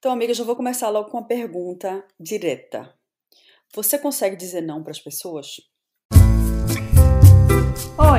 Então, amiga, já vou começar logo com uma pergunta direta. Você consegue dizer não para as pessoas?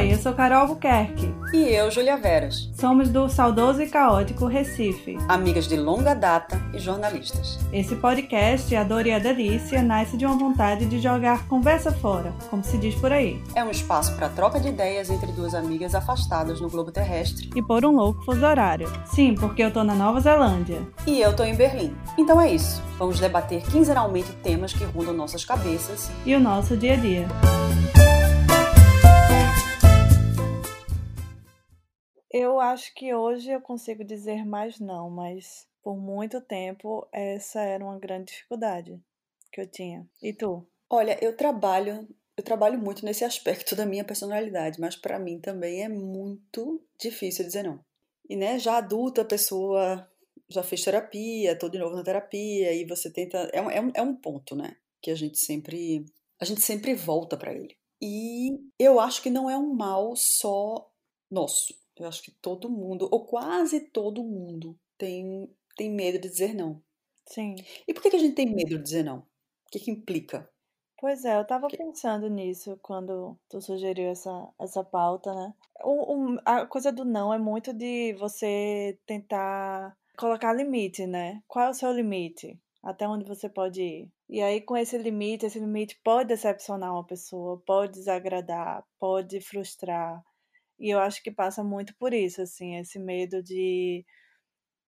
Oi, eu sou Carol Albuquerque. E eu, Julia Veras. Somos do saudoso e caótico Recife. Amigas de longa data e jornalistas. Esse podcast, A Dor e a Delícia, nasce de uma vontade de jogar conversa fora, como se diz por aí. É um espaço para troca de ideias entre duas amigas afastadas no globo terrestre. E por um louco fuso horário. Sim, porque eu tô na Nova Zelândia. E eu tô em Berlim. Então é isso. Vamos debater quinzenalmente temas que rondam nossas cabeças e o nosso dia a dia. Eu acho que hoje eu consigo dizer mais não, mas por muito tempo essa era uma grande dificuldade que eu tinha. E tu? Olha, eu trabalho, eu trabalho muito nesse aspecto da minha personalidade, mas para mim também é muito difícil dizer não. E né, já adulta a pessoa já fez terapia, tô de novo na terapia e você tenta é um, é um, é ponto, né, que a gente sempre a gente sempre volta para ele. E eu acho que não é um mal só nosso eu acho que todo mundo, ou quase todo mundo, tem, tem medo de dizer não. Sim. E por que, que a gente tem medo de dizer não? O que, que implica? Pois é, eu tava pensando nisso quando tu sugeriu essa, essa pauta, né? O, o, a coisa do não é muito de você tentar colocar limite, né? Qual é o seu limite? Até onde você pode ir? E aí, com esse limite, esse limite pode decepcionar uma pessoa, pode desagradar, pode frustrar, e eu acho que passa muito por isso, assim, esse medo de,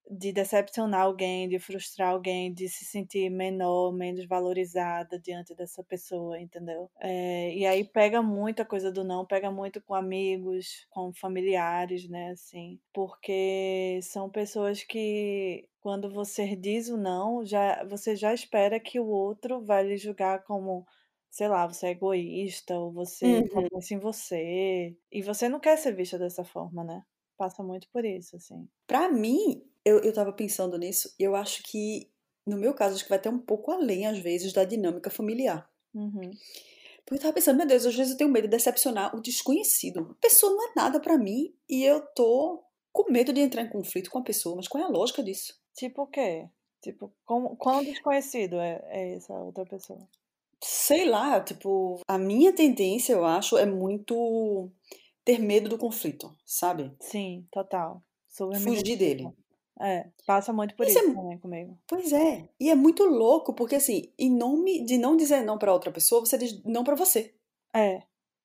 de decepcionar alguém, de frustrar alguém, de se sentir menor, menos valorizada diante dessa pessoa, entendeu? É, e aí pega muito a coisa do não, pega muito com amigos, com familiares, né, assim, porque são pessoas que quando você diz o não, já você já espera que o outro vai lhe julgar como sei lá, você é egoísta ou você uhum. só pensa em você. E você não quer ser vista dessa forma, né? Passa muito por isso, assim. Pra mim, eu, eu tava pensando nisso, e eu acho que, no meu caso, acho que vai até um pouco além, às vezes, da dinâmica familiar. Uhum. Porque eu tava pensando, meu Deus, às vezes eu tenho medo de decepcionar o desconhecido. A pessoa não é nada para mim e eu tô com medo de entrar em conflito com a pessoa. Mas qual é a lógica disso? Tipo o quê? Tipo, como, quão desconhecido é, é essa outra pessoa? Sei lá, tipo, a minha tendência, eu acho, é muito ter medo do conflito, sabe? Sim, total. Super Fugir dele. É, passa muito por isso, isso é, também comigo. Pois é. E é muito louco, porque assim, em nome de não dizer não para outra pessoa, você diz não para você. É,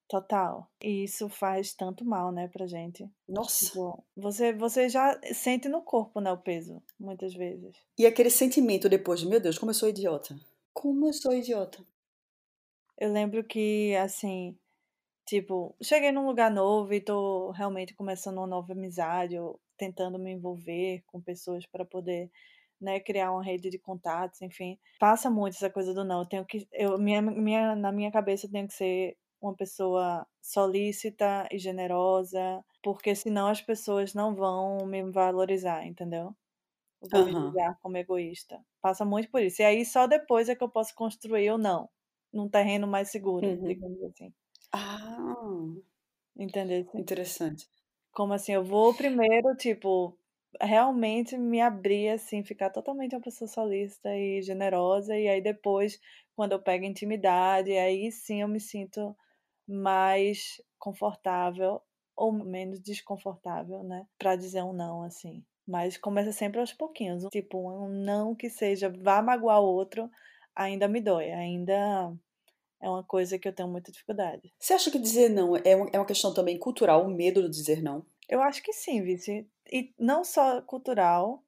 total. E isso faz tanto mal, né, pra gente. Nossa. Tipo, você, você já sente no corpo, né, o peso, muitas vezes. E aquele sentimento depois de, meu Deus, como eu sou idiota. Como eu sou idiota. Eu lembro que, assim, tipo, cheguei num lugar novo e tô realmente começando uma nova amizade, ou tentando me envolver com pessoas para poder, né, criar uma rede de contatos, enfim. Passa muito essa coisa do não. Eu tenho que, eu, minha, minha, na minha cabeça eu tenho que ser uma pessoa solícita e generosa, porque senão as pessoas não vão me valorizar, entendeu? Vão me julgar como egoísta. Passa muito por isso. E aí só depois é que eu posso construir ou não num terreno mais seguro, uhum. digamos assim. Ah, entendeu? Interessante. Como assim, eu vou primeiro, tipo, realmente me abrir, assim, ficar totalmente uma pessoa solista e generosa, e aí depois, quando eu pego intimidade, aí sim eu me sinto mais confortável ou menos desconfortável, né, para dizer um não, assim. Mas começa sempre aos pouquinhos, tipo, um não que seja vá magoar o outro, ainda me dói, ainda é uma coisa que eu tenho muita dificuldade. Você acha que dizer não é, é uma questão também cultural, o medo de dizer não? Eu acho que sim, Vici. E não só cultural,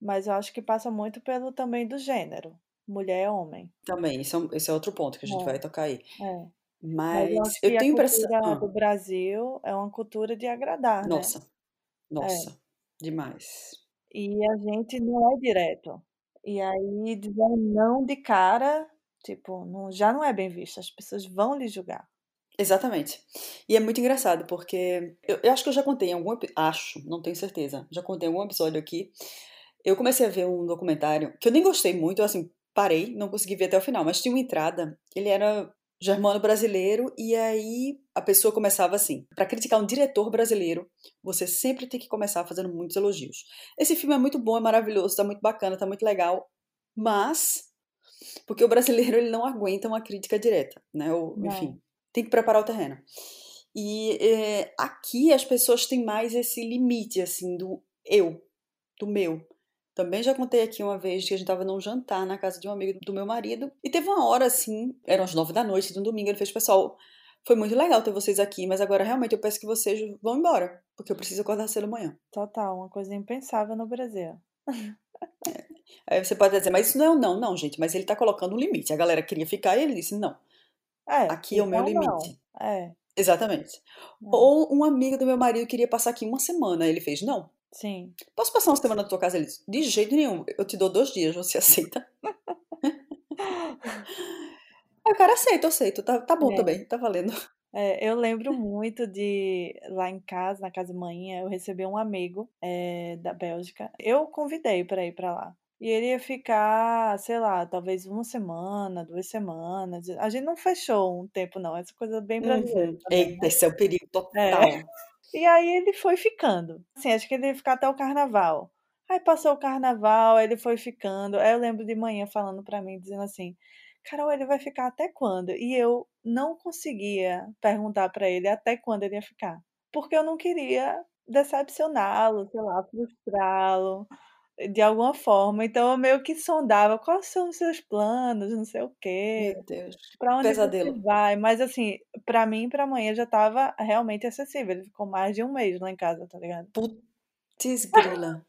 mas eu acho que passa muito pelo também do gênero. Mulher e homem. Também, esse é, esse é outro ponto que a gente é. vai tocar aí. É. Mas, mas eu, eu tenho impressão. A cultura do Brasil é uma cultura de agradar. Nossa. Né? Nossa. É. Demais. E a gente não é direto. E aí dizer um não de cara, tipo, não, já não é bem visto, as pessoas vão lhe julgar. Exatamente. E é muito engraçado, porque eu, eu acho que eu já contei em algum acho, não tenho certeza, já contei em algum episódio aqui. Eu comecei a ver um documentário que eu nem gostei muito, eu assim, parei, não consegui ver até o final, mas tinha uma entrada, ele era germano brasileiro, e aí a pessoa começava assim: para criticar um diretor brasileiro, você sempre tem que começar fazendo muitos elogios. Esse filme é muito bom, é maravilhoso, tá muito bacana, tá muito legal, mas porque o brasileiro ele não aguenta uma crítica direta, né? Ou, enfim, tem que preparar o terreno. E é, aqui as pessoas têm mais esse limite, assim, do eu, do meu. Também já contei aqui uma vez que a gente estava num jantar na casa de um amigo do meu marido e teve uma hora assim, eram as nove da noite de um domingo, ele fez, pessoal, foi muito legal ter vocês aqui, mas agora realmente eu peço que vocês vão embora, porque eu preciso acordar cedo amanhã. Total, uma coisa impensável no Brasil. É. Aí você pode dizer, mas isso não é um não, não, gente, mas ele está colocando um limite. A galera queria ficar e ele disse, não. É, aqui é o meu então limite. Não. É. Exatamente. É. Ou um amigo do meu marido queria passar aqui uma semana, ele fez, não. Sim. Posso passar uma semana na tua casa? Ele disse, de jeito nenhum, eu te dou dois dias, você aceita? Aí o cara aceita, aceito, tá, tá bom é. também, tá valendo. É, eu lembro muito de lá em casa, na casa de manhã, eu recebi um amigo é, da Bélgica. Eu convidei para ir para lá. E ele ia ficar, sei lá, talvez uma semana, duas semanas. A gente não fechou um tempo, não. Essa coisa bem brasileira. Uhum. Também, Eita, né? esse é o perigo total. É. E aí ele foi ficando. Assim, acho que ele ia ficar até o carnaval. Aí passou o carnaval, ele foi ficando. Aí eu lembro de manhã falando para mim, dizendo assim: Carol, ele vai ficar até quando? E eu não conseguia perguntar para ele até quando ele ia ficar. Porque eu não queria decepcioná-lo, sei lá, frustrá-lo de alguma forma. Então eu meio que sondava quais são os seus planos, não sei o quê. Meu Deus. Pra onde Pesadelo. você vai? Mas assim, para mim, para amanhã já estava realmente acessível. Ele ficou mais de um mês lá em casa, tá ligado? Putz grila.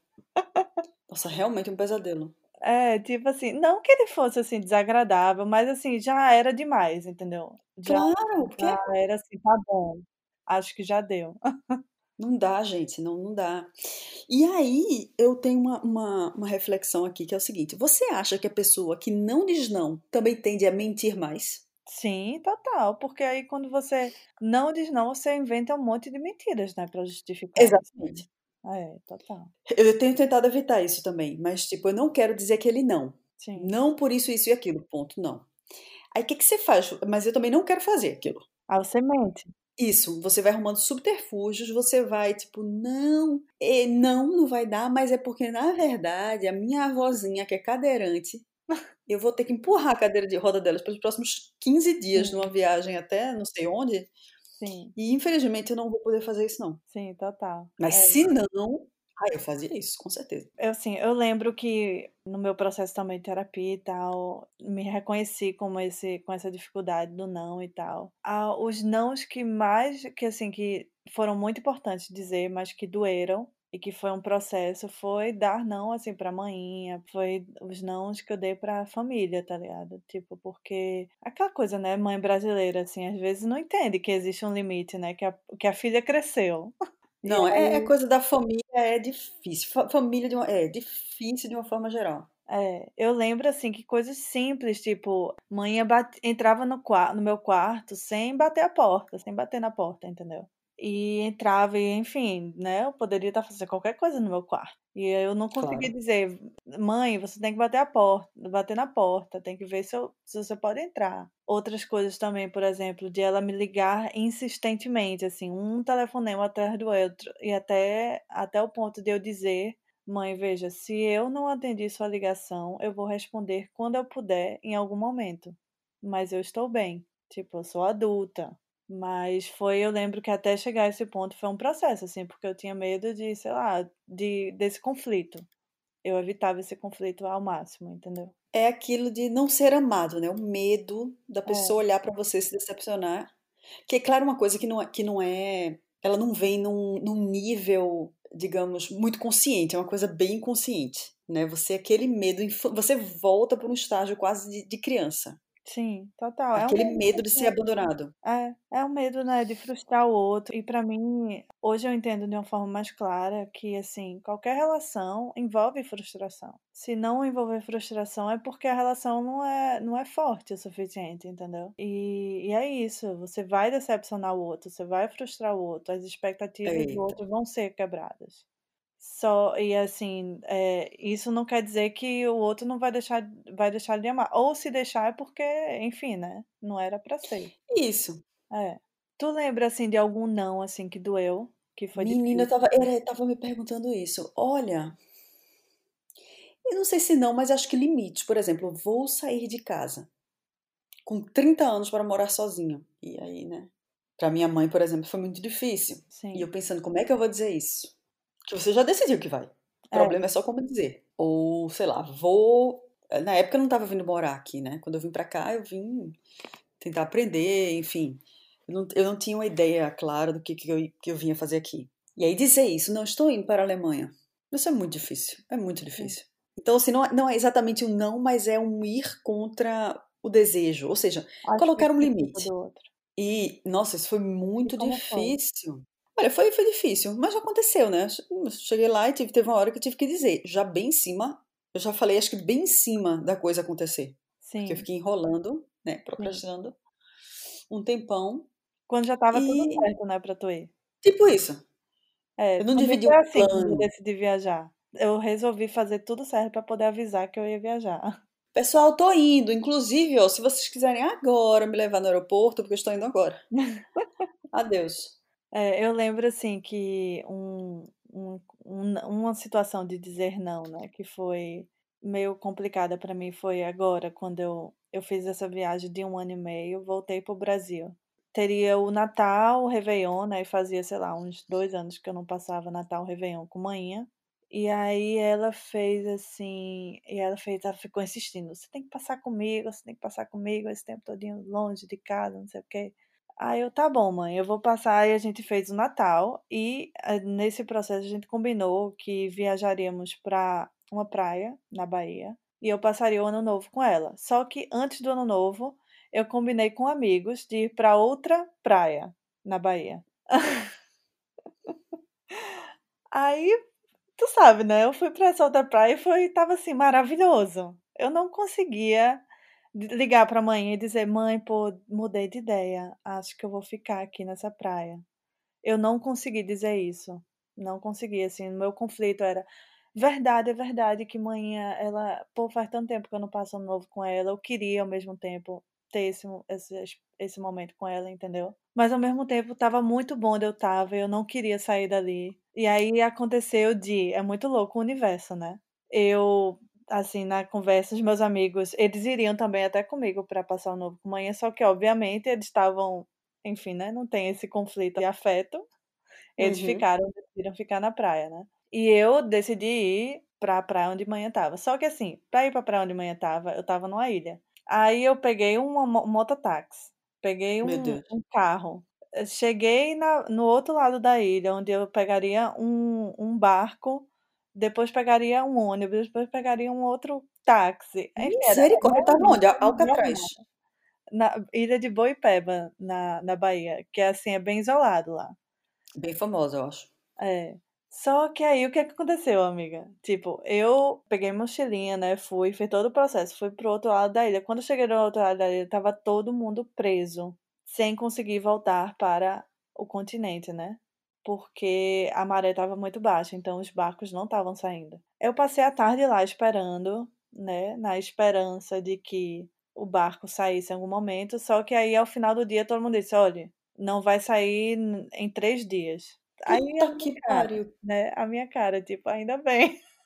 Nossa, realmente um pesadelo. É, tipo assim, não que ele fosse assim desagradável, mas assim, já era demais, entendeu? Já, claro, já era assim, tá bom. Acho que já deu. Não dá, gente, não, não dá. E aí eu tenho uma, uma, uma, reflexão aqui que é o seguinte: você acha que a pessoa que não diz não também tende a mentir mais? Sim, total. Porque aí quando você não diz não, você inventa um monte de mentiras, né, para justificar. Exatamente. É, total. Eu tenho tentado evitar isso também, mas tipo, eu não quero dizer aquele não. Sim. Não por isso, isso e aquilo, ponto, não. Aí o que, que você faz? Mas eu também não quero fazer aquilo. Ah, você mente. Isso, você vai arrumando subterfúgios, você vai tipo, não, e não, não vai dar, mas é porque na verdade a minha avózinha que é cadeirante, eu vou ter que empurrar a cadeira de roda delas pelos próximos 15 dias Sim. numa viagem até não sei onde. Sim. E infelizmente eu não vou poder fazer isso não. Sim, total. Mas é. se não, ah, eu fazia isso, com certeza. Eu, assim, eu lembro que no meu processo também de terapia e tal, me reconheci como esse, com essa dificuldade do não e tal. Ah, os nãos que mais, que assim, que foram muito importantes dizer, mas que doeram, e que foi um processo, foi dar não, assim, pra maninha, foi os nãos que eu dei pra família, tá ligado? Tipo, porque aquela coisa, né, mãe brasileira, assim, às vezes não entende que existe um limite, né, que a, que a filha cresceu. Não, é, é coisa da família, é difícil. Família de uma, é difícil de uma forma geral. É, eu lembro assim que coisas simples, tipo, mãe entrava no, no meu quarto sem bater a porta, sem bater na porta, entendeu? E entrava e enfim, né, eu poderia estar fazendo qualquer coisa no meu quarto. E eu não conseguia Claro. dizer: "Mãe, você tem que bater a porta bater na porta, tem que ver se eu se você pode entrar". Outras coisas também, por exemplo, de ela me ligar insistentemente, assim, um telefonema atrás do outro, e até até o ponto de eu dizer: "Mãe, veja, se eu não atendi sua ligação, eu vou responder quando eu puder, em algum momento, mas eu estou bem, tipo, eu sou adulta". Mas foi eu lembro que até chegar a esse ponto foi um processo, assim, porque eu tinha medo de, sei lá, de desse conflito. Eu evitava esse conflito ao máximo, entendeu? É aquilo de não ser amado, né? O medo da É. pessoa olhar pra você e se decepcionar. Que é claro uma coisa que não é que não é ela não vem num num nível, digamos, muito consciente, é uma coisa bem inconsciente, né, você aquele medo você volta pra um estágio quase de de criança. Sim, total. É um Aquele medo medo de ser abandonado. É, é um medo, né, de frustrar o outro. E pra mim, hoje eu entendo de uma forma mais clara que, assim, qualquer relação envolve frustração. Se não envolver frustração é porque a relação não é, não é forte o suficiente, entendeu? E, e é isso, você vai decepcionar o outro, você vai frustrar o outro, as expectativas do Eita. outro vão ser quebradas. Só, e assim, é, isso não quer dizer que o outro não vai deixar, vai deixar de amar. Ou se deixar é porque, enfim, né? Não era pra ser. Isso. É. Tu lembra, assim, de algum não, assim, que doeu? Que foi Menina, eu difícil? tava, era, tava me perguntando isso. Olha, eu não sei se não, mas acho que limite. Por exemplo, vou sair de casa com 30 anos para morar sozinho. E aí, né? Pra minha mãe, por exemplo, foi muito difícil. E Sim. eu pensando, como é que eu vou dizer isso? Que você já decidiu que vai. O É. problema é só como dizer. Ou, sei lá, vou. Na época eu não tava vindo morar aqui, né? Quando eu vim pra cá, eu vim tentar aprender, enfim. Eu não, eu não tinha uma ideia clara do que, que, eu, que eu vinha fazer aqui. E aí dizer isso, não estou indo para a Alemanha. Isso é muito difícil. É muito difícil. Então, assim, não, é- não é exatamente um não, mas é um ir contra o desejo. Ou seja, Acho colocar um é limite. E, nossa, isso foi muito como foi? Olha, foi, foi difícil, mas já aconteceu, né? Cheguei lá e tive, teve uma hora que eu tive que dizer, já bem em cima, eu já falei, acho que bem em cima da coisa acontecer. Porque eu Sim. fiquei enrolando, né? Sim. Procrastinando um tempão. Quando já tava tudo E, certo, né, pra tu ir. tipo isso, É, eu não dividi o assim quando eu plano. decidi viajar. Eu resolvi fazer tudo certo pra poder avisar que eu ia viajar. Pessoal, tô indo. Inclusive, ó, se vocês quiserem agora me levar no aeroporto, porque eu estou indo agora. Adeus. É, eu lembro assim que um, um, um- uma situação de dizer não, né, que foi meio complicada pra mim foi agora, quando eu, eu fiz essa viagem de um ano e meio, voltei pro Brasil. Teria o Natal, o Réveillon, né, e fazia, sei lá, uns dois anos que eu não passava Natal, Réveillon com manhã. E aí ela fez assim, e ela fez, ela ficou insistindo, você tem que passar comigo, você tem que passar comigo esse tempo todinho longe de casa, não sei o quê. Aí eu, tá bom, mãe, eu vou passar. E a gente fez o Natal e eh, nesse processo a gente combinou que viajaríamos para uma praia na Bahia e eu passaria o ano novo com ela. Só que antes do ano novo, eu combinei com amigos de ir para outra praia na Bahia. Aí, tu sabe, né? Eu fui para essa outra praia e foi, tava assim, maravilhoso. Eu não conseguia ligar pra mãe e dizer, mãe, pô, mudei de ideia. Acho que eu vou ficar aqui nessa praia. Eu não consegui dizer isso. Não consegui, assim, meu conflito era verdade, é verdade que manhã ela, pô, faz tanto tempo que eu não passo novo com ela. Eu queria ao mesmo tempo ter esse, esse, esse momento com ela, entendeu? Mas ao mesmo tempo tava muito bom onde eu tava, eu não queria sair dali. E aí aconteceu de, é muito louco o universo, né? Eu assim, na conversa, os meus amigos, eles iriam também até comigo para passar o novo com manhã, só que obviamente eles estavam, enfim, né, não tem esse conflito de afeto. Eles Uhum. ficaram, decidiram ficar na praia, né? E eu decidi ir pra praia onde manhã tava. Só que assim, pra ir pra praia onde manhã tava, eu tava numa ilha. Aí eu peguei mo- mototáxi, peguei um, um carro. Cheguei na, no outro lado da ilha, onde eu pegaria um, um barco, depois pegaria um ônibus, depois pegaria um outro táxi. Era Misericórdia, tava onde? Al- Alcatraz. na ilha de Boipeba, na, na Bahia, que é assim, é bem isolado lá. Bem famosa, eu acho. É. Só que aí o que que aconteceu, amiga? Tipo, eu peguei mochilinha, né? Fui, fiz todo o processo, fui pro outro lado da ilha. Quando eu cheguei no outro lado da ilha, tava todo mundo preso, sem conseguir voltar para o continente, né? Porque a maré tava muito baixa, então os barcos não estavam saindo. Eu passei a tarde lá esperando, né? Na esperança de que o barco saísse em algum momento. Só que aí, ao final do dia, todo mundo disse: olha, não vai sair em três dias. Aí a Puta minha que cara, né? A minha cara, tipo, ainda bem.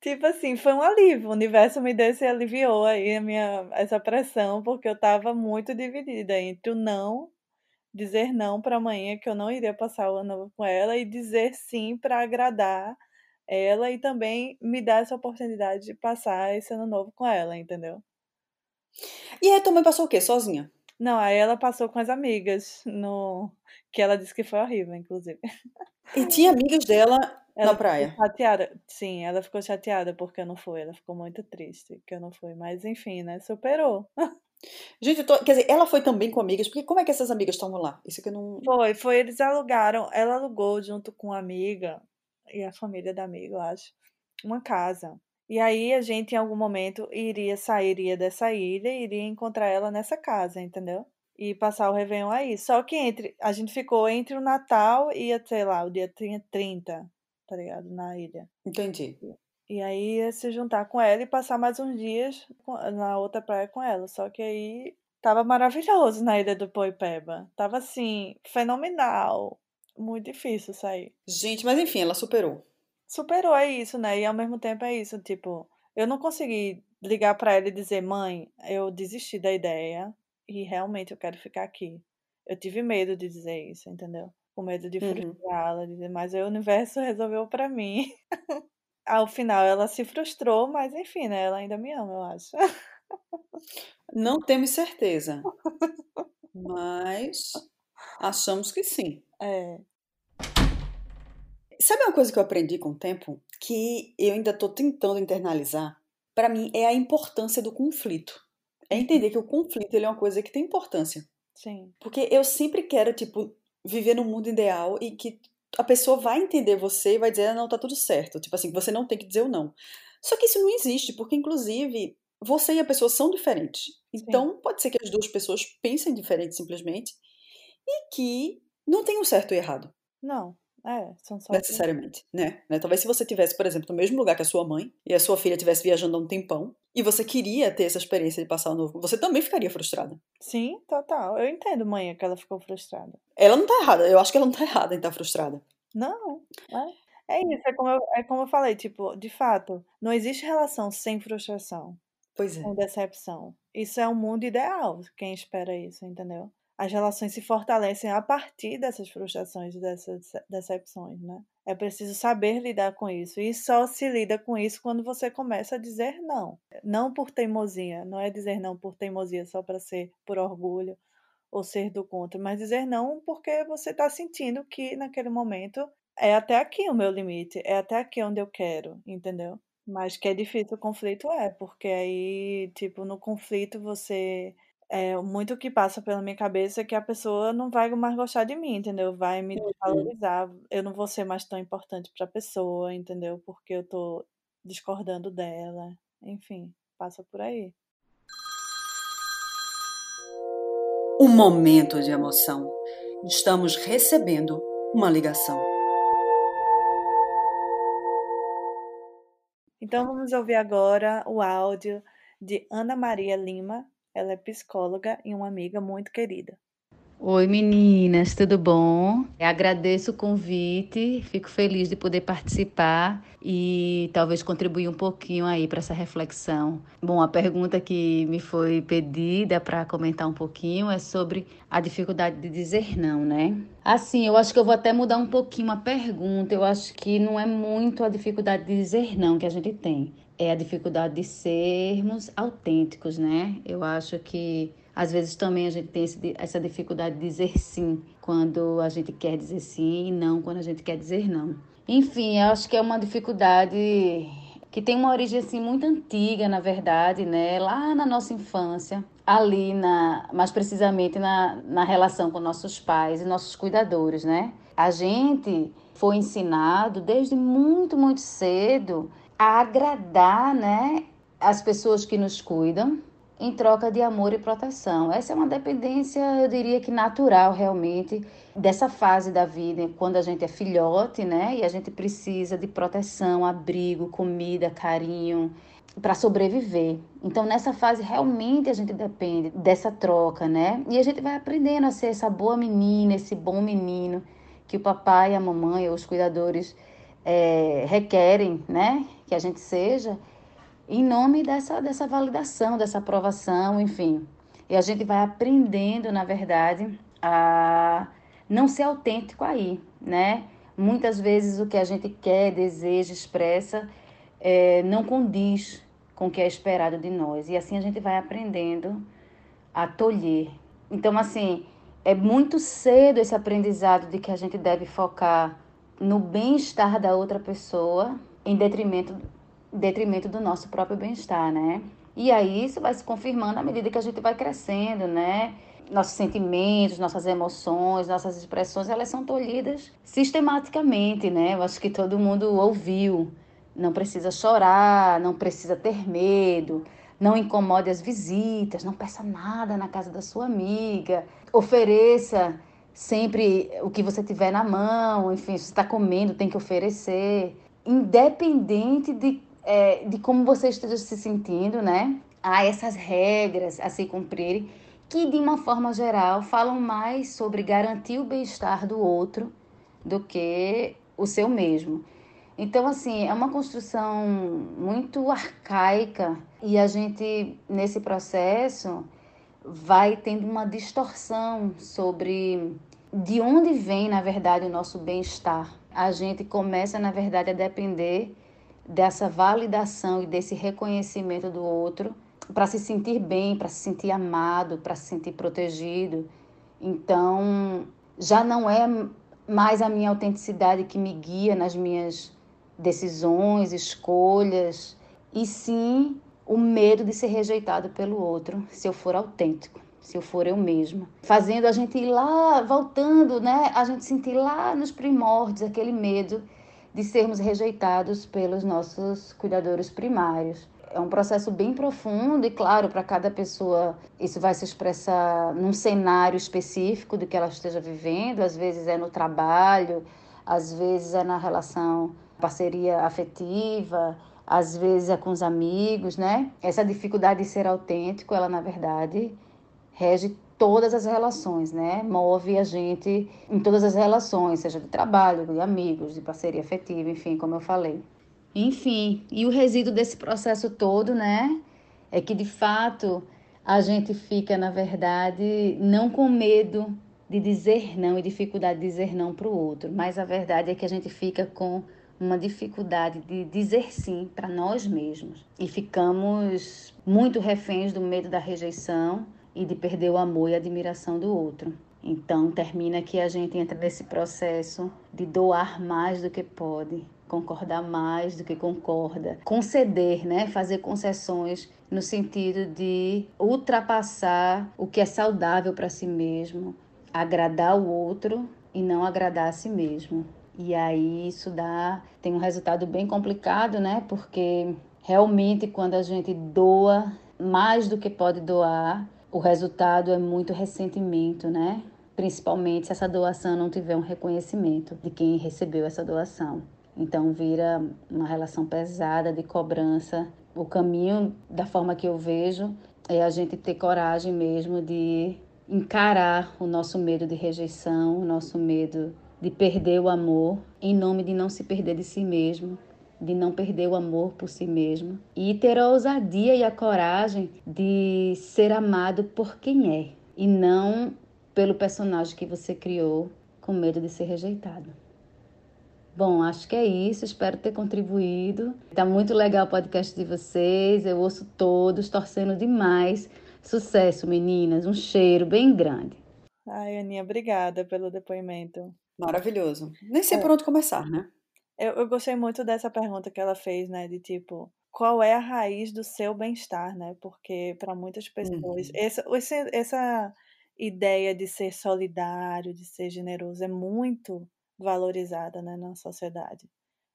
Tipo assim, foi um alívio. O universo me deu esse aliviou aí a minha, essa pressão, porque eu tava muito dividida entre o não, dizer não pra amanhã que eu não iria passar o ano novo com ela, e dizer sim pra agradar ela e também me dar essa oportunidade de passar esse ano novo com ela, entendeu? E aí tua mãe passou o quê? Sozinha? Não, aí ela passou com as amigas, no que ela disse que foi horrível, inclusive. E tinha amigas dela Ela na praia. chateada. Sim, ela ficou chateada porque eu não fui. Ela ficou muito triste que eu não fui. Mas enfim, né? Superou. Gente, eu tô- quer dizer, ela foi também com amigas, porque como é que essas amigas estavam lá? Isso que eu não. Foi, foi. Eles alugaram. Ela alugou junto com a amiga e a família da amiga, eu acho, uma casa. E aí a gente, em algum momento, iria sairia dessa ilha e iria encontrar ela nessa casa, entendeu? E passar o Réveillon aí. Só que entre a gente ficou entre o Natal e, sei lá, o dia 30. tá ligado? Na ilha. Entendi. E aí ia se juntar com ela e passar mais uns dias na outra praia com ela. Só que aí tava maravilhoso na ilha do Poipeba. Tava assim, fenomenal. Muito difícil sair. Gente, mas enfim, ela superou. Superou, é isso, né? E ao mesmo tempo é isso, tipo, eu não consegui ligar para ela e dizer, mãe, eu desisti da ideia e realmente eu quero ficar aqui. Eu tive medo de dizer isso, entendeu? Com medo de Uhum. frustrá-la, dizer, mas o universo resolveu para mim. Ao final ela se frustrou, mas enfim, né? Ela ainda me ama, eu acho. Não temos certeza, mas achamos que sim. É. Sabe uma coisa que eu aprendi com o tempo? Que eu ainda tô tentando internalizar? Para mim, é a importância do conflito. É entender que o conflito ele é uma coisa que tem importância. Sim. Porque eu sempre quero, tipo, viver no mundo ideal e que a pessoa vai entender você e vai dizer, ah, não, tá tudo certo. Tipo assim, você não tem que dizer o não. Só que isso não existe, porque, inclusive, você e a pessoa são diferentes. Então, pode ser que as duas pessoas pensem diferente, simplesmente, e que não tem um certo e errado. Não, é, são só. Necessariamente, né? né? Talvez se você tivesse, por exemplo, no mesmo lugar que a sua mãe e a sua filha estivesse viajando há um tempão e você queria ter essa experiência de passar o novo, você também ficaria frustrada. Sim, total. Eu entendo, mãe, que ela ficou frustrada. Ela não tá errada, eu acho que ela não tá errada em estar frustrada. Não, é. É isso, é como, eu, é como eu falei, tipo, de fato, não existe relação sem frustração, Pois é. sem decepção. Isso é um mundo ideal, quem espera isso, entendeu? As relações se fortalecem a partir dessas frustrações dessas decepções, né? É preciso saber lidar com isso. E só se lida com isso quando você começa a dizer não. Não por teimosia. Não é dizer não por teimosia só para ser por orgulho ou ser do contra, mas dizer não porque você está sentindo que naquele momento é até aqui o meu limite, é até aqui onde eu quero, entendeu? Mas que é difícil o conflito é, porque aí, tipo, no conflito você é muito o que passa pela minha cabeça é que a pessoa não vai mais gostar de mim, entendeu? Vai me Uhum. desvalorizar, eu não vou ser mais tão importante para a pessoa, entendeu? Porque eu tô discordando dela. Enfim, passa por aí. Um momento de emoção. Estamos recebendo uma ligação. Então vamos ouvir agora o áudio de Ana Maria Lima. Ela é psicóloga e uma amiga muito querida. Oi meninas, tudo bom? Agradeço o convite, fico feliz de poder participar e talvez contribuir um pouquinho aí para essa reflexão. Bom, a pergunta que me foi pedida para comentar um pouquinho é sobre a dificuldade de dizer não, né? Assim, eu acho que eu vou até mudar um pouquinho a pergunta. Eu acho que não é muito a dificuldade de dizer não que a gente tem, é a dificuldade de sermos autênticos, né? Eu acho que às vezes também a gente tem esse, essa dificuldade de dizer sim quando a gente quer dizer sim e não quando a gente quer dizer não. Enfim, eu acho que é uma dificuldade que tem uma origem assim muito antiga, na verdade, né? Lá na nossa infância, ali na, mais precisamente na, na relação com nossos pais e nossos cuidadores, né? A gente foi ensinado desde muito, muito cedo a agradar, né, as pessoas que nos cuidam, em troca de amor e proteção. Essa é uma dependência, eu diria que natural realmente dessa fase da vida, quando a gente é filhote, né? E a gente precisa de proteção, abrigo, comida, carinho para sobreviver. Então nessa fase realmente a gente depende dessa troca, né? E a gente vai aprendendo a ser essa boa menina, esse bom menino que o papai, a mamãe os cuidadores é, requerem, né? Que a gente seja em nome dessa, dessa validação, dessa aprovação, enfim. E a gente vai aprendendo, na verdade, a não ser autêntico aí, né? Muitas vezes o que a gente quer, deseja, expressa, é, não condiz com o que é esperado de nós. E assim a gente vai aprendendo a tolher. Então, assim, é muito cedo esse aprendizado de que a gente deve focar no bem-estar da outra pessoa em detrimento detrimento do nosso próprio bem-estar, né? E aí isso vai se confirmando à medida que a gente vai crescendo, né? Nossos sentimentos, nossas emoções, nossas expressões, elas são tolhidas sistematicamente, né? Eu acho que todo mundo ouviu. Não precisa chorar, não precisa ter medo, não incomode as visitas, não peça nada na casa da sua amiga, ofereça sempre o que você tiver na mão, enfim, se está comendo, tem que oferecer. Independente de, é, de como você esteja se sentindo, né? Há essas regras a se cumprirem que, de uma forma geral, falam mais sobre garantir o bem-estar do outro do que o seu mesmo. Então, assim, é uma construção muito arcaica e a gente, nesse processo, vai tendo uma distorção sobre de onde vem, na verdade, o nosso bem-estar. A gente começa, na verdade, a depender dessa validação e desse reconhecimento do outro para se sentir bem, para se sentir amado, para se sentir protegido. Então, já não é mais a minha autenticidade que me guia nas minhas decisões, escolhas, e sim o medo de ser rejeitado pelo outro, se eu for autêntico, se eu for eu mesma. Fazendo a gente ir lá, voltando, né? A gente sentir lá nos primórdios aquele medo de sermos rejeitados pelos nossos cuidadores primários. É um processo bem profundo e, claro, para cada pessoa isso vai se expressar num cenário específico do que ela esteja vivendo. Às vezes é no trabalho, às vezes é na relação parceria afetiva, às vezes é com os amigos, né? Essa dificuldade de ser autêntico, ela na verdade rege todas as relações, né? Move a gente em todas as relações, seja de trabalho, de amigos, de parceria afetiva, enfim, como eu falei. Enfim, e o resíduo desse processo todo, né? É que de fato a gente fica, na verdade, não com medo de dizer não e dificuldade de dizer não para o outro, mas a verdade é que a gente fica com uma dificuldade de dizer sim para nós mesmos e ficamos muito reféns do medo da rejeição e de perder o amor e a admiração do outro. Então termina que a gente entra nesse processo de doar mais do que pode, concordar mais do que concorda, conceder, né, fazer concessões no sentido de ultrapassar o que é saudável para si mesmo, agradar o outro e não agradar a si mesmo. E aí isso dá tem um resultado bem complicado, né? Porque realmente quando a gente doa mais do que pode doar, o resultado é muito ressentimento, né? Principalmente se essa doação não tiver um reconhecimento de quem recebeu essa doação. Então vira uma relação pesada de cobrança. O caminho, da forma que eu vejo, é a gente ter coragem mesmo de encarar o nosso medo de rejeição, o nosso medo de perder o amor, em nome de não se perder de si mesmo, de não perder o amor por si mesmo e ter a ousadia e a coragem de ser amado por quem é e não pelo personagem que você criou com medo de ser rejeitado. Bom, acho que é isso. Espero ter contribuído. Tá muito legal o podcast de vocês. Eu ouço todos, torcendo demais. Sucesso, meninas. Um cheiro bem grande. Ai, Aninha, obrigada pelo depoimento. Maravilhoso. Nem sei é. por onde começar, né? Eu, eu gostei muito dessa pergunta que ela fez, né? De tipo, qual é a raiz do seu bem-estar, né? Porque para muitas pessoas, uhum. essa, essa ideia de ser solidário, de ser generoso, é muito valorizada né, na sociedade.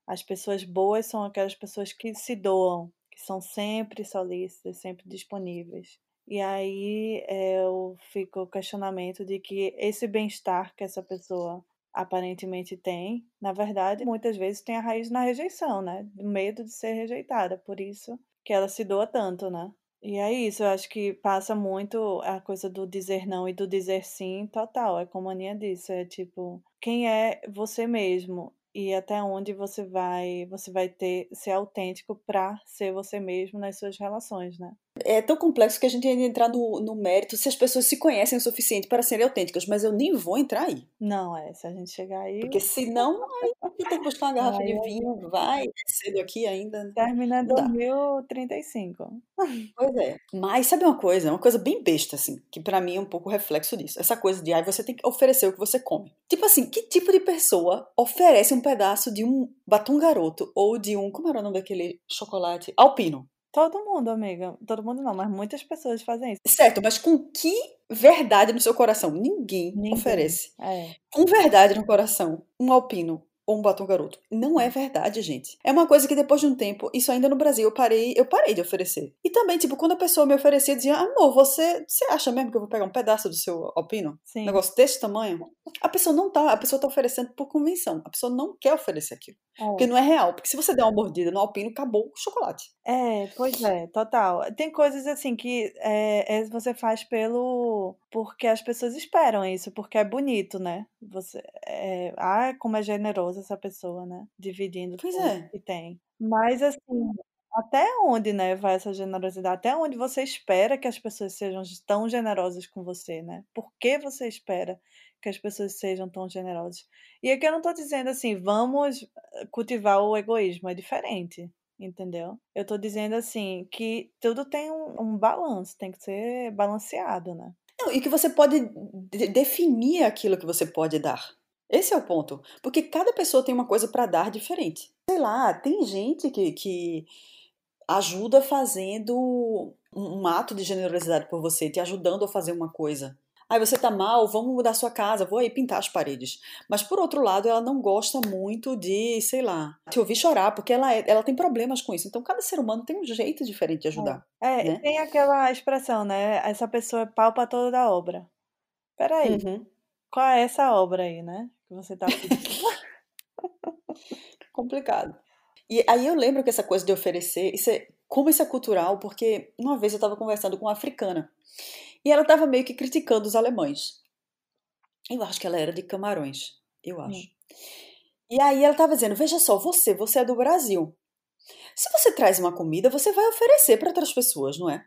As pessoas boas são aquelas pessoas que se doam, que são sempre solícitas, sempre disponíveis. E aí é, eu fico o questionamento de que esse bem-estar que essa pessoa aparentemente tem, na verdade, muitas vezes tem a raiz na rejeição, né? Do medo de ser rejeitada, por isso que ela se doa tanto, né? E é isso, eu acho que passa muito a coisa do dizer não e do dizer sim total. É como a Aninha disse, é tipo, quem é você mesmo e até onde você vai, você vai ter ser autêntico para ser você mesmo nas suas relações, né? É tão complexo que a gente ainda entrar no, no mérito se as pessoas se conhecem o suficiente para serem autênticas, mas eu nem vou entrar aí. Não, é, se a gente chegar aí. Porque senão, aí tem que buscar uma garrafa de vinho, vai, é cedo aqui ainda. Termina 2035. Pois é. Mas sabe uma coisa? Uma coisa bem besta, assim, que para mim é um pouco reflexo disso. Essa coisa de, aí você tem que oferecer o que você come. Tipo assim, que tipo de pessoa oferece um pedaço de um batom garoto ou de um, como era o nome daquele chocolate? Alpino. Todo mundo, amiga. Todo mundo não, mas muitas pessoas fazem isso. Certo, mas com que verdade no seu coração? Ninguém, Ninguém. oferece. É. Com verdade no coração, um alpino ou um batom garoto. Não é verdade, gente. É uma coisa que depois de um tempo, isso ainda no Brasil, eu parei, eu parei de oferecer. E também, tipo, quando a pessoa me oferecia, dizia, amor, você, você acha mesmo que eu vou pegar um pedaço do seu alpino? Sim. Um negócio desse tamanho? A pessoa não tá, a pessoa tá oferecendo por convenção. A pessoa não quer oferecer aquilo. É. Porque não é real. Porque se você der uma mordida no alpino, acabou o chocolate. É, pois é, total. Tem coisas assim que é, é, você faz pelo. porque as pessoas esperam isso, porque é bonito, né? Você. É, ah, como é generosa essa pessoa, né? Dividindo pois é. que tem. Mas assim, até onde, né, vai essa generosidade? Até onde você espera que as pessoas sejam tão generosas com você, né? Por que você espera que as pessoas sejam tão generosas? E aqui eu não estou dizendo assim, vamos eh, cultivar o egoísmo, é diferente, entendeu? Eu estou dizendo assim que tudo tem um, um balanço, tem que ser balanceado, né? Não, e que você pode definir aquilo que você pode dar. Esse é o ponto. Porque cada pessoa tem uma coisa para dar diferente. Sei lá, tem gente que, que ajuda fazendo um, ato de generosidade por você, te ajudando a fazer uma coisa. Aí você tá mal, vamos mudar sua casa, vou aí pintar as paredes. Mas por outro lado, ela não gosta muito de, sei lá, te ouvir chorar, porque ela, é, ela tem problemas com isso. Então cada ser humano tem um jeito diferente de ajudar. É, né? tem aquela expressão, né? Essa pessoa é pau pra toda a obra. Peraí, uhum. qual é essa obra aí, né? Que você tá Complicado. E aí eu lembro que essa coisa de oferecer, isso é, como isso é cultural, porque uma vez eu estava conversando com uma africana. E ela estava meio que criticando os alemães. Eu acho que ela era de Camarões, eu acho. Hum. E aí ela estava dizendo: veja só, você, você é do Brasil. Se você traz uma comida, você vai oferecer para outras pessoas, não é?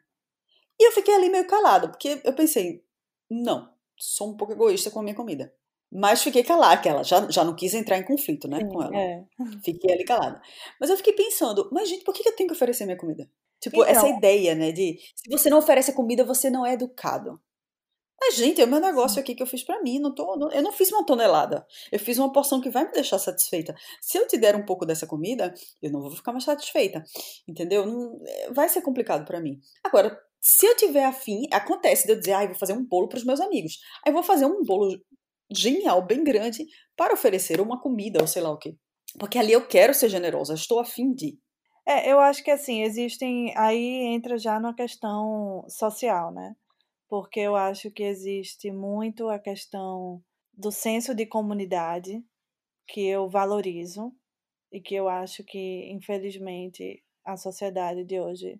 E eu fiquei ali meio calada, porque eu pensei: não, sou um pouco egoísta com a minha comida. Mas fiquei calada, que ela já, já não quis entrar em conflito, né, Sim, com ela. É. Fiquei ali calada. Mas eu fiquei pensando, mas gente, por que eu tenho que oferecer minha comida? Tipo, então, essa ideia, né, de se você não oferece a comida, você não é educado. Mas, gente, é o meu negócio aqui que eu fiz para mim. Não tô, não, eu não fiz uma tonelada. Eu fiz uma porção que vai me deixar satisfeita. Se eu te der um pouco dessa comida, eu não vou ficar mais satisfeita. Entendeu? Não, é, vai ser complicado para mim. Agora, se eu tiver afim, acontece de eu dizer, ah, eu vou fazer um bolo para os meus amigos. Aí eu vou fazer um bolo genial, bem grande, para oferecer uma comida ou sei lá o quê. Porque ali eu quero ser generosa, estou afim de. É, eu acho que assim, existem. Aí entra já na questão social, né? Porque eu acho que existe muito a questão do senso de comunidade, que eu valorizo, e que eu acho que, infelizmente, a sociedade de hoje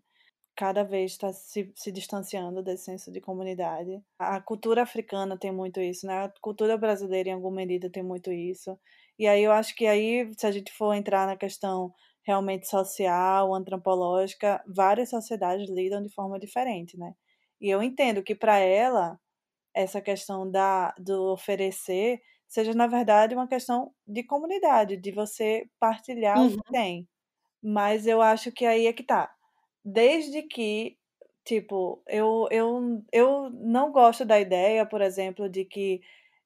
cada vez está se, se distanciando desse senso de comunidade. A cultura africana tem muito isso, né? A cultura brasileira, em alguma medida, tem muito isso. E aí eu acho que aí, se a gente for entrar na questão realmente social, antropológica, várias sociedades lidam de forma diferente, né? E eu entendo que para ela essa questão da do oferecer seja na verdade uma questão de comunidade, de você partilhar uhum. o que uhum. tem. Mas eu acho que aí é que tá. Desde que tipo, eu eu eu não gosto da ideia, por exemplo, de que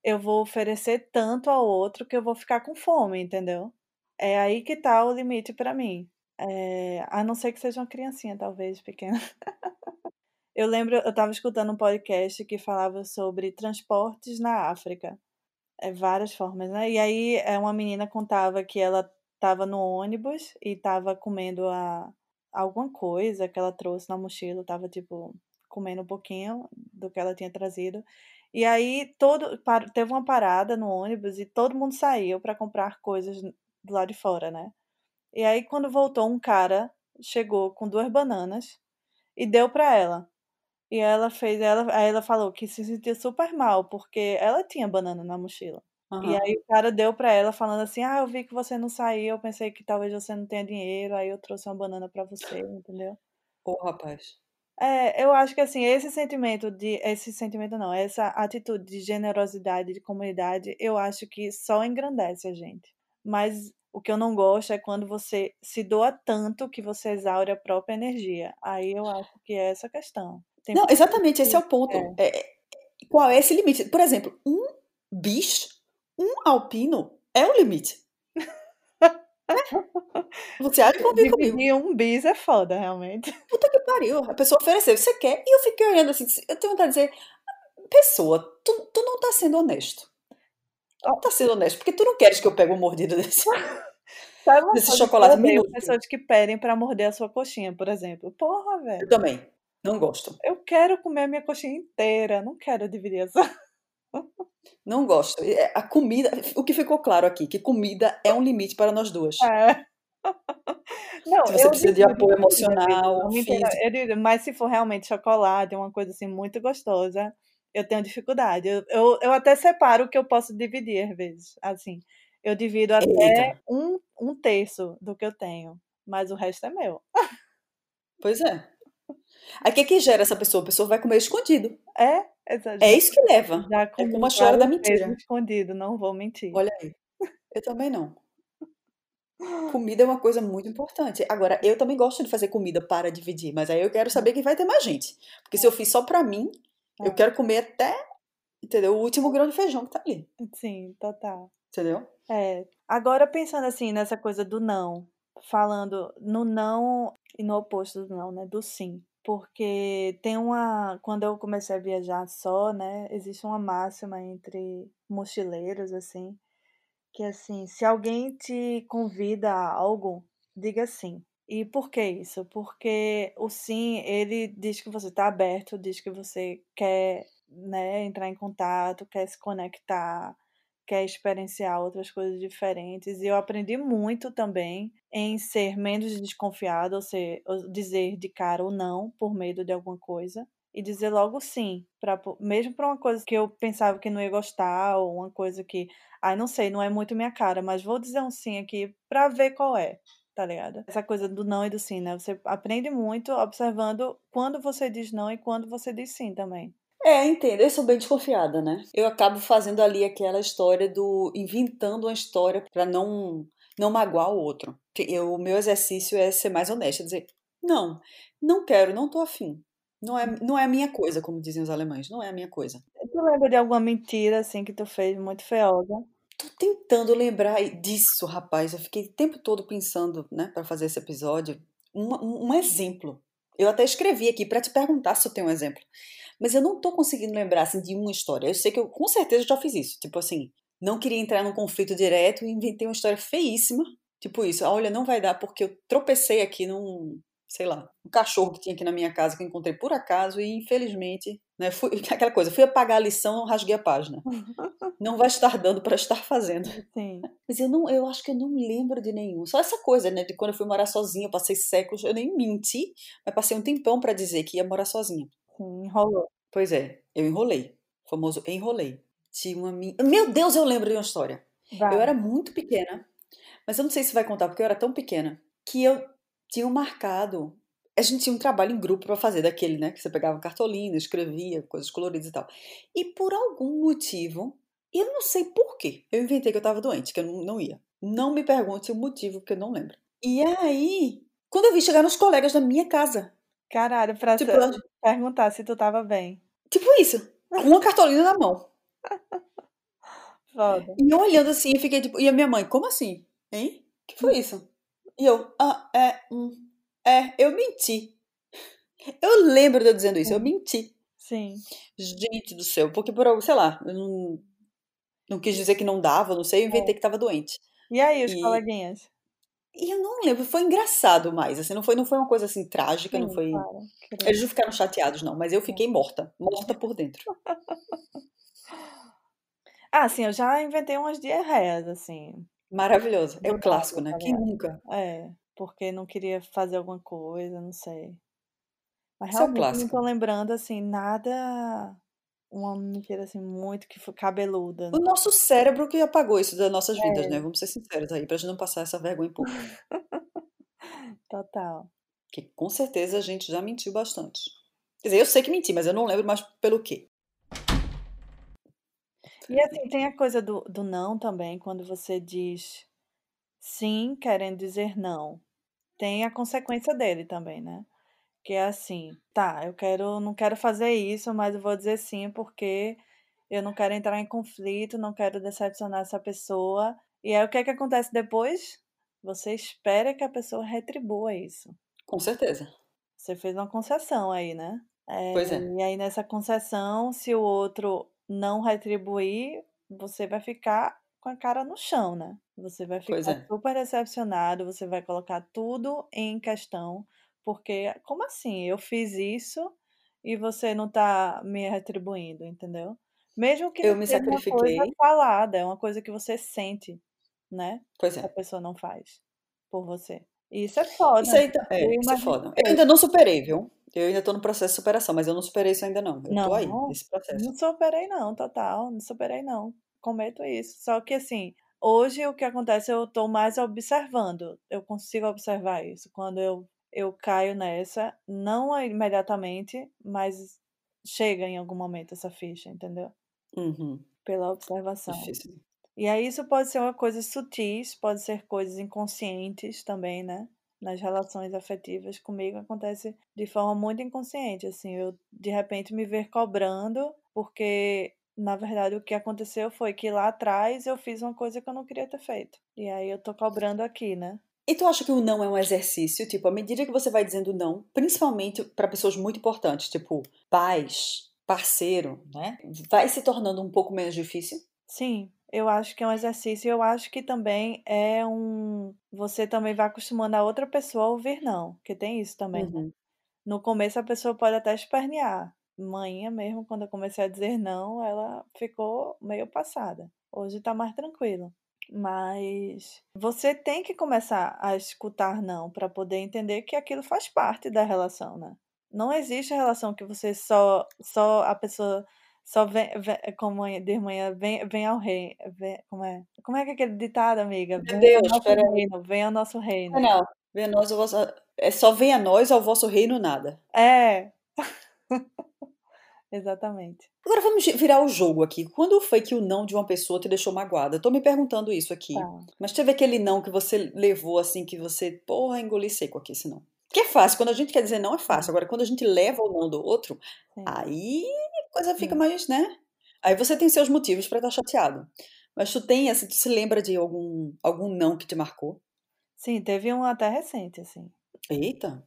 eu vou oferecer tanto ao outro que eu vou ficar com fome, entendeu? É aí que tá o limite para mim. É, a não ser que seja uma criancinha, talvez, pequena. eu lembro, eu estava escutando um podcast que falava sobre transportes na África. É, várias formas, né? E aí é, uma menina contava que ela estava no ônibus e estava comendo a, alguma coisa que ela trouxe na mochila, estava tipo comendo um pouquinho do que ela tinha trazido. E aí todo teve uma parada no ônibus e todo mundo saiu para comprar coisas do lado de fora, né? E aí, quando voltou, um cara chegou com duas bananas e deu para ela. E ela fez, ela, aí ela falou que se sentiu super mal, porque ela tinha banana na mochila. Uhum. E aí o cara deu para ela falando assim: "Ah, eu vi que você não saiu, eu pensei que talvez você não tenha dinheiro, aí eu trouxe uma banana para você", entendeu? Ô, rapaz. É, eu acho que assim, esse sentimento de esse sentimento não, essa atitude de generosidade, de comunidade, eu acho que só engrandece a gente. Mas o que eu não gosto é quando você se doa tanto que você exaure a própria energia. Aí eu acho que é essa questão. Tem não, exatamente, esse é o ponto. É. É, é, qual é esse limite? Por exemplo, um bicho, um alpino é o limite. Você acha que convive comigo? E um bis é foda, realmente. Puta que pariu. A pessoa ofereceu, você quer? E eu fiquei olhando assim, eu tenho vontade de dizer, pessoa, tu, tu não tá sendo honesto. Tu tá sendo honesto, porque tu não queres que eu pegue uma mordida desse, Sabe desse eu chocolate minúsculo. Pessoas que pedem pra morder a sua coxinha, por exemplo. Porra, Eu velho. também. Não gosto. Eu quero comer a minha coxinha inteira, não quero dividir essa. Não gosto. É, A comida, o que ficou claro aqui, que comida é um limite para nós duas. É. Não, Se você precisa de apoio filho, emocional. Eu divido, mas se for realmente chocolate, uma coisa assim muito gostosa, eu tenho dificuldade. Eu, eu, eu até separo o que eu posso dividir às vezes. Assim, eu divido até Eita. um, um terço do que eu tenho, mas o resto é meu. Pois é. Aí o que que gera essa pessoa? A pessoa vai comer escondido. É, essa- É isso que leva. já É como a história da mentira. escondido, não vou mentir. Olha aí. Eu também não. Comida é uma coisa muito importante. Agora, eu também gosto de fazer comida para dividir, mas aí eu quero saber que vai ter mais gente. Porque se eu fiz só pra mim, eu É. quero comer até, entendeu? O último grão de feijão que tá ali, Sim, total. entendeu? É. Agora pensando assim nessa coisa do não, falando no não e no oposto do não, né? Do sim. Porque tem uma. Quando eu comecei a viajar só, né? Existe uma máxima entre mochileiros, assim, que é assim, se alguém te convida a algo, diga sim. E por que isso? Porque o sim, ele diz que você está aberto, diz que você quer, né, entrar em contato, quer se conectar, quer experienciar outras coisas diferentes. E eu aprendi muito também em ser menos desconfiado, ou, ser, ou dizer de cara ou não por medo de alguma coisa. E dizer logo sim, pra, mesmo para uma coisa que eu pensava que não ia gostar, ou uma coisa que, ai, não sei, não é muito minha cara, mas vou dizer um sim aqui pra ver qual é, tá ligado? Essa coisa do não e do sim, né? Você aprende muito observando quando você diz não e quando você diz sim também. É, entendo. Eu sou bem desconfiada, né? Eu acabo fazendo ali aquela história do inventando uma história pra não não magoar o outro. Eu, o meu exercício é ser mais honesta, dizer não, não quero, não tô afim. Não é, não é a minha coisa, como dizem os alemães. Não é a minha coisa. Tu lembra de alguma mentira, assim, que tu fez muito feiosa? Tô tentando lembrar disso, rapaz. Eu fiquei o tempo todo pensando, né, para fazer esse episódio, um, um, um exemplo. Eu até escrevi aqui para te perguntar se eu tenho um exemplo. Mas eu não tô conseguindo lembrar, assim, de uma história. Eu sei que eu, com certeza, já fiz isso. Tipo assim, não queria entrar num conflito direto e inventei uma história feíssima. Tipo isso, ah, olha, não vai dar porque eu tropecei aqui num, sei lá, um cachorro que tinha aqui na minha casa que eu encontrei por acaso e infelizmente, né, fui, aquela coisa, fui apagar a lição, rasguei a página. Não vai estar dando para estar fazendo. Sim. Mas eu não, eu acho que eu não lembro de nenhum. Só essa coisa, né, de quando eu fui morar sozinha, eu passei séculos, eu nem menti, mas passei um tempão para dizer que ia morar sozinha. Sim, enrolou. Pois é, eu enrolei. O famoso enrolei. Tinha uma minha... Meu Deus, eu lembro de uma história. Vai. Eu era muito pequena, mas eu não sei se vai contar porque eu era tão pequena que eu tinha marcado. A gente tinha um trabalho em grupo para fazer daquele, né? Que você pegava cartolina, escrevia coisas coloridas e tal. E por algum motivo, eu não sei por quê, eu inventei que eu tava doente, que eu não, não ia. Não me pergunte o motivo, porque eu não lembro. E aí, quando eu vi chegar nos colegas da minha casa, Caralho, pra tipo, perguntar se tu tava bem. tipo isso, com uma cartolina na mão. Foda. E eu olhando assim, eu fiquei tipo, e a minha mãe, como assim? Hein? que foi isso? E eu, ah, é, hum, é, eu menti. Eu lembro de eu dizendo isso, eu menti. Sim. Gente do céu, porque por, sei lá, eu não, não quis dizer que não dava, não sei, eu inventei que tava doente. E aí, os E- coleguinhas? E eu não lembro, foi engraçado mais, assim, não foi, não foi uma coisa assim trágica, não Sim, foi. claro, querido. Eles não ficaram chateados, não, mas eu fiquei morta, morta por dentro. Ah, sim, eu já inventei umas diarreias, assim. Maravilhoso. É o clássico, né? Quem nunca? É, porque não queria fazer alguma coisa, não sei. Mas Isso é realmente não tô lembrando, assim, nada. Uma mentira, assim, muito que foi cabeluda. O nosso cérebro que apagou isso das nossas vidas, É. né? Vamos ser sinceros aí, pra gente não passar essa vergonha em público. Total. Que com certeza a gente já mentiu bastante. Quer dizer, eu sei que menti, mas eu não lembro mais pelo quê. E assim, tem a coisa do, do não também, quando você diz sim querendo dizer não. Tem a consequência dele também, né? Que é assim, tá, eu quero, não quero fazer isso, mas eu vou dizer sim porque eu não quero entrar em conflito, não quero decepcionar essa pessoa. E aí o que é que acontece depois? Você espera que a pessoa retribua isso. Com certeza. Você fez uma concessão aí, né? Pois é. E aí nessa concessão, se o outro não retribuir, você vai ficar com a cara no chão, né? Você vai ficar é. super decepcionado, você vai colocar tudo em questão, porque como assim? Eu fiz isso e você não tá me retribuindo, entendeu? Mesmo que Eu me seja uma coisa sacrifiquei. falada, é uma coisa que você sente, né? Pois Que a é. pessoa não faz por você. E isso é Isso foda. aí tá, é, isso é foda. Eu ainda não superei, viu? Eu ainda tô no processo de superação, mas eu não superei isso ainda não. Eu tô aí, Não, nesse processo. não superei não, total, não superei não. Cometo isso. Só que assim, hoje o que acontece, eu tô mais observando. Eu consigo observar isso. Quando eu, eu caio nessa, não imediatamente, mas chega em algum momento essa ficha, entendeu? Uhum. Pela observação. Difícil. E aí isso pode ser uma coisa sutis, pode ser coisas inconscientes também, né? Nas relações afetivas comigo acontece de forma muito inconsciente, assim, eu de repente me ver cobrando, porque na verdade o que aconteceu foi que lá atrás eu fiz uma coisa que eu não queria ter feito. E aí eu tô cobrando aqui, né? E tu acha que o não é um exercício? Tipo, à medida que você vai dizendo não, principalmente para pessoas muito importantes, tipo pais, parceiro, né? Vai se tornando um pouco menos difícil? Sim, eu acho que é um exercício. Eu acho que também é um. Você também vai acostumando a outra pessoa a ouvir não, porque tem isso também, né? Uhum. No começo a pessoa pode até espernear. Manhã mesmo, quando eu comecei a dizer não, ela ficou meio passada. Hoje tá mais tranquilo. Mas você tem que começar a escutar não para poder entender que aquilo faz parte da relação, né? Não existe relação que você só só a pessoa só vem, vem como de manhã vem, vem ao rei, vem, como é? Como é que é aquele ditado, amiga? Meu Vem ao Deus, nosso espera aí. reino, vem ao nosso reino. Não, não. Venha nós, ao vosso... É só venha a nós ao vosso reino nada. É. Exatamente. Agora vamos virar o jogo aqui. Quando foi que o não de uma pessoa te deixou magoada? Eu tô me perguntando isso aqui. Tá. Mas teve aquele não que você levou assim, que você, porra, engoli seco aqui, esse não. Que é fácil, quando a gente quer dizer não é fácil. Agora, quando a gente leva o não do outro, Sim. aí a coisa fica mais, né? Aí você tem seus motivos pra estar chateado. Mas tu tem, assim, tu se lembra de algum, algum não que te marcou? Sim, teve um até recente, assim. Eita,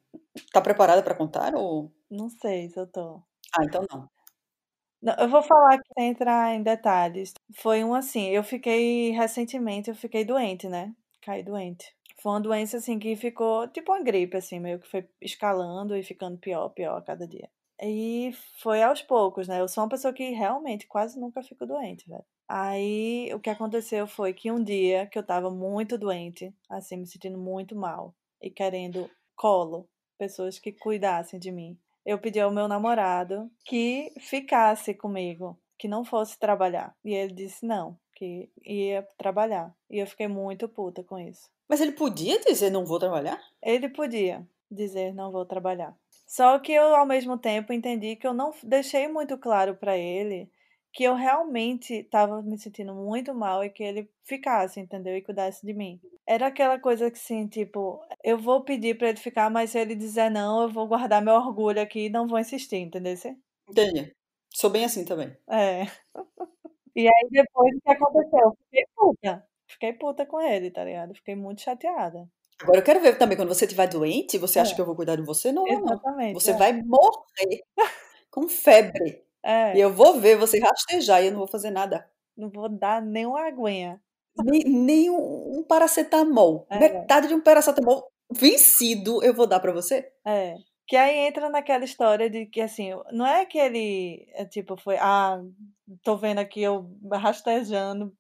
tá preparada pra contar ou... Não sei se eu tô. Ah, então não. Não, eu vou falar aqui sem entrar em detalhes. Foi um assim, eu fiquei recentemente, eu fiquei doente, né? Caí doente. Foi uma doença assim que ficou tipo uma gripe, assim, meio que foi escalando e ficando pior, pior a cada dia. E foi aos poucos, né? Eu sou uma pessoa que realmente quase nunca fico doente, velho. Aí o que aconteceu foi que um dia que eu tava muito doente, assim, me sentindo muito mal e querendo colo, pessoas que cuidassem de mim. Eu pedi ao meu namorado que ficasse comigo, que não fosse trabalhar. E ele disse não, que ia trabalhar. E eu fiquei muito puta com isso. Mas ele podia dizer não vou trabalhar? Ele podia dizer não vou trabalhar. Só que eu ao mesmo tempo entendi que eu não deixei muito claro para ele que eu realmente estava me sentindo muito mal e que ele ficasse, entendeu? E cuidasse de mim. Era aquela coisa que assim, tipo, eu vou pedir para ele ficar, mas se ele dizer não, eu vou guardar meu orgulho aqui e não vou insistir, entendeu? Entendi. Sou bem assim também. É. E aí depois o que aconteceu? Eu Fiquei puta. Fiquei puta com ele, tá ligado? Fiquei muito chateada. Agora eu quero ver também, quando você estiver doente, você acha É. que eu vou cuidar de você? Não, não, não. Exatamente. Você é. vai morrer com febre. É, E eu vou ver você rastejar e eu não vou fazer nada. não vou dar nem uma aguinha. Nem, nem um, um paracetamol. É. Metade de um paracetamol vencido eu vou dar pra você? É. Que aí entra naquela história de que, assim, não é que ele, é, tipo, foi, ah, tô vendo aqui eu rastejando,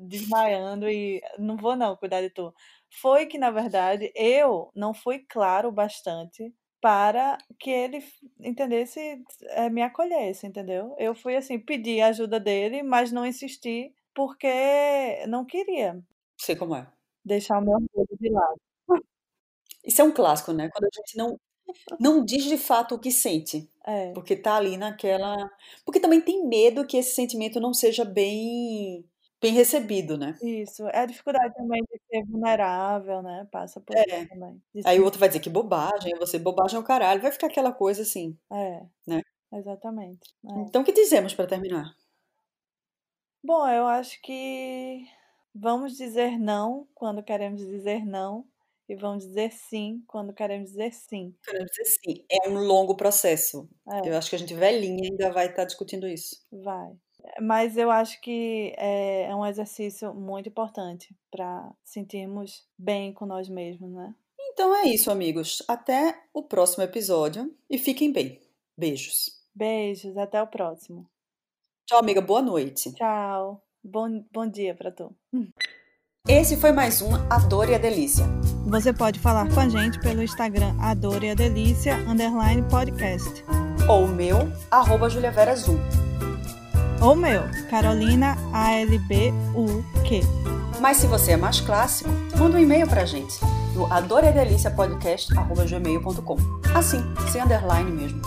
desmaiando e não vou não cuidar de tu. Foi que, na verdade, eu não fui claro bastante para que ele entendesse, eh, me acolhesse, entendeu? Eu fui assim, pedir a ajuda dele, mas não insisti porque não queria Sei como é. deixar o meu orgulho de lado. Isso é um clássico, né? Quando a gente não, não diz de fato o que sente. É, Porque tá ali naquela. Porque também tem medo que esse sentimento não seja bem, bem recebido, né? isso. É a dificuldade também de ser vulnerável, né? Passa por É. isso também. De Aí o outro vai dizer que bobagem, você, bobagem é o caralho. Vai ficar aquela coisa assim. É, Né? exatamente. É. Então, o que dizemos pra terminar? Bom, eu acho que vamos dizer não quando queremos dizer não e vamos dizer sim quando queremos dizer sim. Quero dizer sim, é um longo processo. É, Eu acho que a gente velhinha ainda vai estar discutindo isso. vai. Mas eu acho que é, é um exercício muito importante para sentirmos bem com nós mesmos, né? Então é isso, amigos. Até o próximo episódio e fiquem bem. Beijos. Beijos, até o próximo. Tchau, amiga. Boa noite. Tchau. Bom, bom dia para tu. Esse foi mais um A Dor e a Delícia. Você pode falar com a gente pelo Instagram A Dor e a Delícia, underline podcast. Ou o meu, arroba Julia Vera Azul. Ou meu, Carolina ALBUQ. Mas se você é mais clássico, manda um e-mail pra gente no adoredeliciapodcast.gmail.com Assim, sem underline mesmo.